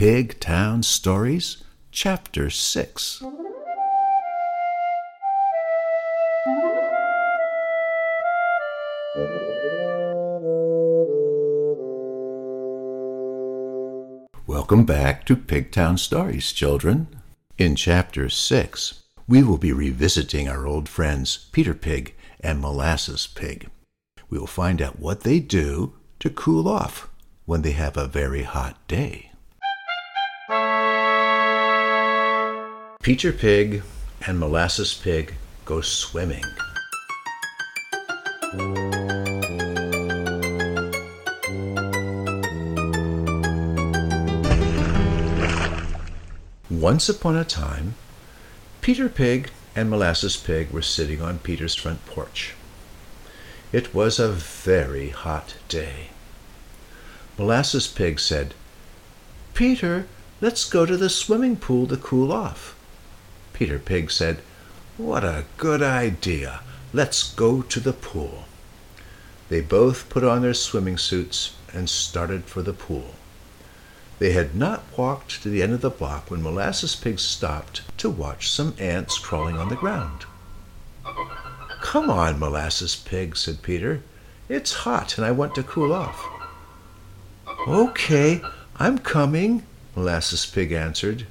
Pigtown Stories, Chapter 6. Welcome back to Pigtown Stories, children. In Chapter 6, we will be revisiting our old friends Peter Pig and Molasses Pig. We will find out what they do to cool off when they have a very hot day. Peter Pig and Molasses Pig go swimming. Once upon a time, Peter Pig and Molasses Pig were sitting on Peter's front porch. It was a very hot day. Molasses Pig said, Peter, let's go to the swimming pool to cool off. Peter Pig said, What a good idea! Let's go to the pool. They both put on their swimming suits and started for the pool. They had not walked to the end of the block when Molasses Pig stopped to watch some ants crawling on the ground. Come on, Molasses Pig, said Peter. It's hot and I want to cool off. Okay, I'm coming, Molasses Pig answered.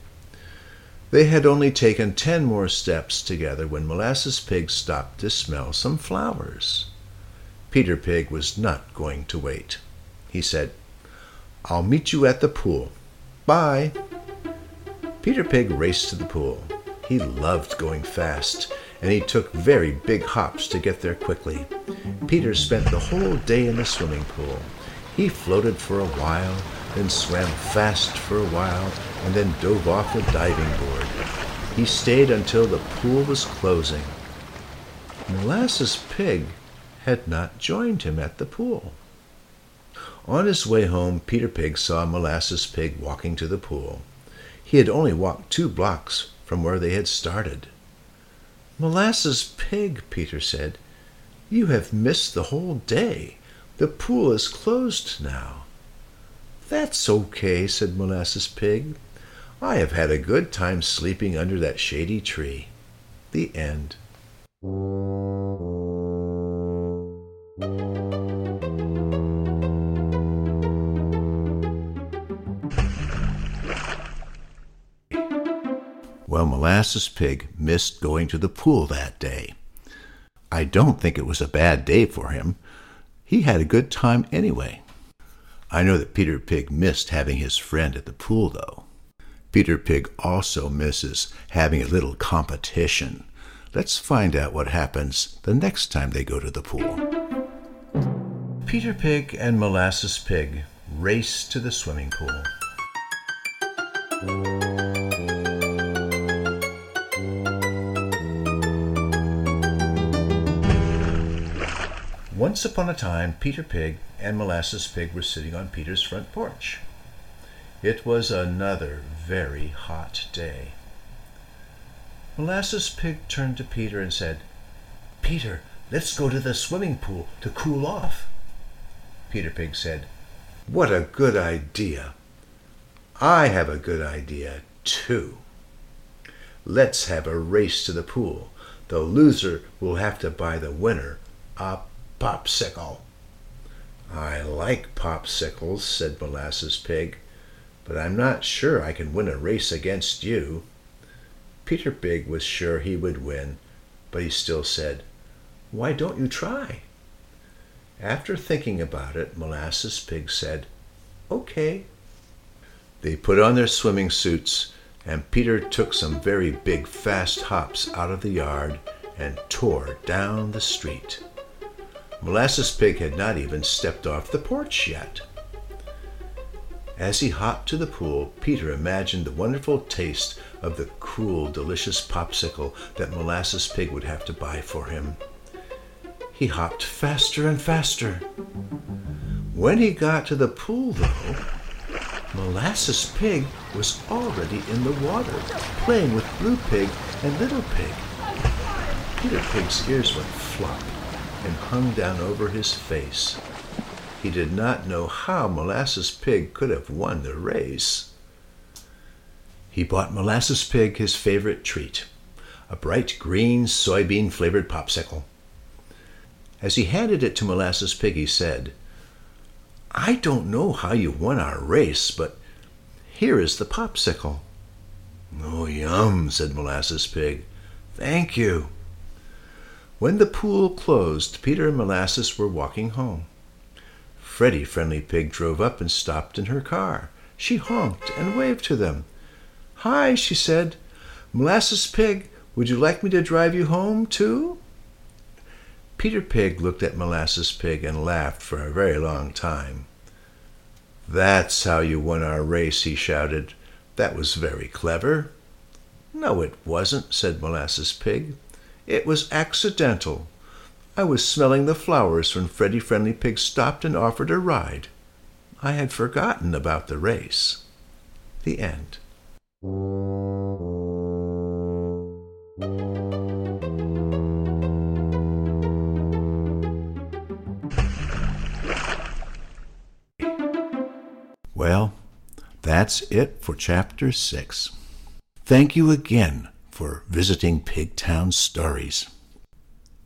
They had only taken ten more steps together when Molasses Pig stopped to smell some flowers. Peter Pig was not going to wait. He said, I'll meet you at the pool. Bye. Peter Pig raced to the pool. He loved going fast, and he took very big hops to get there quickly. Peter spent the whole day in the swimming pool. He floated for a while, then swam fast for a while, and then dove off a diving board. He stayed until the pool was closing. Molasses Pig had not joined him at the pool. On his way home, Peter Pig saw Molasses Pig walking to the pool. He had only walked two blocks from where they had started. Molasses Pig, Peter said, you have missed the whole day. The pool is closed now. That's okay, said Molasses Pig. I have had a good time sleeping under that shady tree. The end. Well, Molasses Pig missed going to the pool that day. I don't think it was a bad day for him. He had a good time anyway. I know that Peter Pig missed having his friend at the pool, though. Peter Pig also misses having a little competition. Let's find out what happens the next time they go to the pool. Peter Pig and Molasses Pig race to the swimming pool. Once upon a time, Peter Pig and Molasses Pig were sitting on Peter's front porch. It was another very hot day. Molasses Pig turned to Peter and said, Peter, let's go to the swimming pool to cool off. Peter Pig said, What a good idea. I have a good idea, too. Let's have a race to the pool. The loser will have to buy the winner a popsicle. I like popsicles, said Molasses Pig, but I'm not sure I can win a race against you. Peter Pig was sure he would win, but he still said, Why don't you try? After thinking about it, Molasses Pig said, Okay. They put on their swimming suits, and Peter took some very big, fast hops out of the yard and tore down the street. Molasses Pig had not even stepped off the porch yet. As he hopped to the pool, Peter imagined the wonderful taste of the cool, delicious popsicle that Molasses Pig would have to buy for him. He hopped faster and faster. When he got to the pool, though, Molasses Pig was already in the water, playing with Blue Pig and Little Pig. Peter Pig's ears went flop and hung down over his face. He did not know how Molasses Pig could have won the race. he bought Molasses Pig his favorite treat, a bright green soybean flavored popsicle. As he handed it to Molasses Pig, he said, I don't know how you won our race, but here is the popsicle. Oh, yum, said Molasses Pig. Thank you. When the pool closed, Peter and Molasses were walking home. Freddie Friendly Pig drove up and stopped in her car. She honked and waved to them. Hi, she said. Molasses Pig, would you like me to drive you home, too? Peter Pig looked at Molasses Pig and laughed for a very long time. That's how you won our race, he shouted. That was very clever. No, it wasn't, said Molasses Pig. It was accidental. I was smelling the flowers when Freddie Friendly Pig stopped and offered a ride. I had forgotten about the race. The end. Well, that's it for Chapter 6. Thank you again for visiting Pigtown Stories.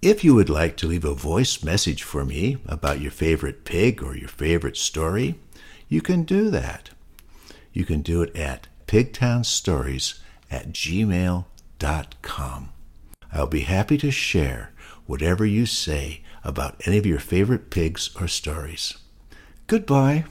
If you would like to leave a voice message for me about your favorite pig or your favorite story, you can do that. You can do it at pigtownstories at gmail.com. I'll be happy to share whatever you say about any of your favorite pigs or stories. Goodbye.